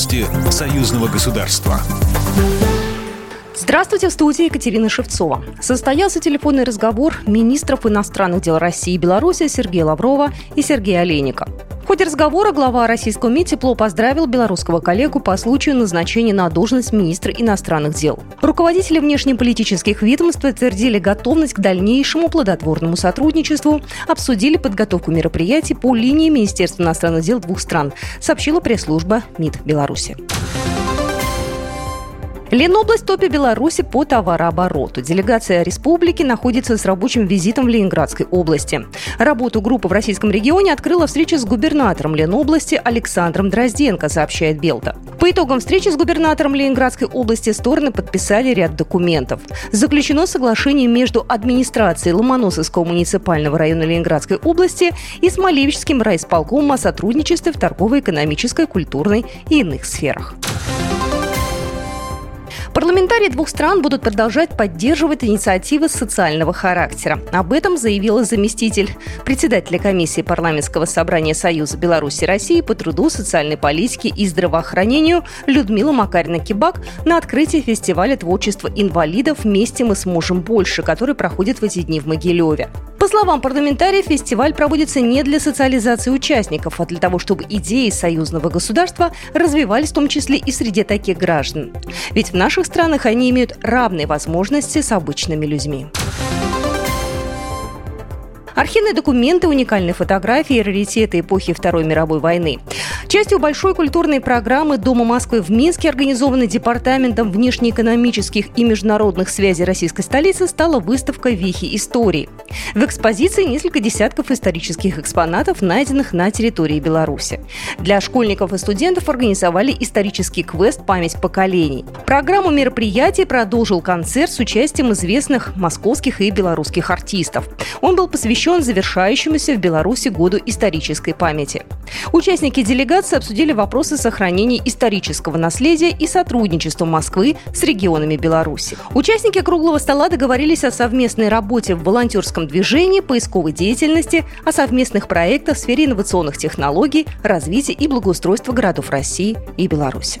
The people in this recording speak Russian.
Новости союзного государства. Здравствуйте, в студии Екатерина Шевцова. Состоялся телефонный разговор министров иностранных дел России и Беларуси Сергея Лаврова и Сергея Олейника. Ходе разговора глава российского МИД тепло поздравил белорусского коллегу по случаю назначения на должность министра иностранных дел. Руководители внешнеполитических ведомств утвердили готовность к дальнейшему плодотворному сотрудничеству, обсудили подготовку мероприятий по линии Министерства иностранных дел двух стран, сообщила пресс-служба МИД Беларуси. Ленобласть топе Беларуси по товарообороту. Делегация республики находится с рабочим визитом в Ленинградской области. Работу группы в российском регионе открыла встреча с губернатором Ленобласти Александром Дрозденко, сообщает Белта. По итогам встречи с губернатором Ленинградской области стороны подписали ряд документов. Заключено соглашение между администрацией Ломоносовского муниципального района Ленинградской области и Смолевичским райисполкомом о сотрудничестве в торгово-экономической, культурной и иных сферах. Парламентарии двух стран будут продолжать поддерживать инициативы социального характера. Об этом заявила заместитель председателя комиссии парламентского собрания Союза Беларуси и России по труду, социальной политике и здравоохранению Людмила Макарина-Кибак на открытии фестиваля творчества инвалидов «Вместе мы сможем больше», который проходит в эти дни в Могилеве. По словам парламентариев, фестиваль проводится не для социализации участников, а для того, чтобы идеи союзного государства развивались в том числе и среди таких граждан. Ведь в наших странах они имеют равные возможности с обычными людьми. Архивные документы, уникальные фотографии раритеты эпохи Второй мировой войны. Частью большой культурной программы Дома Москвы в Минске, организованной Департаментом внешнеэкономических и международных связей российской столицы, стала выставка «Вехи истории». В экспозиции несколько десятков исторических экспонатов, найденных на территории Беларуси. Для школьников и студентов организовали исторический квест «Память поколений». Программу мероприятий продолжил концерт с участием известных московских и белорусских артистов. Он был посвящен завершающемуся в Беларуси году исторической памяти. Участники делегации обсудили вопросы сохранения исторического наследия и сотрудничества Москвы с регионами Беларуси. Участники круглого стола договорились о совместной работе в волонтерском движении, поисковой деятельности, о совместных проектах в сфере инновационных технологий, развития и благоустройства городов России и Беларуси.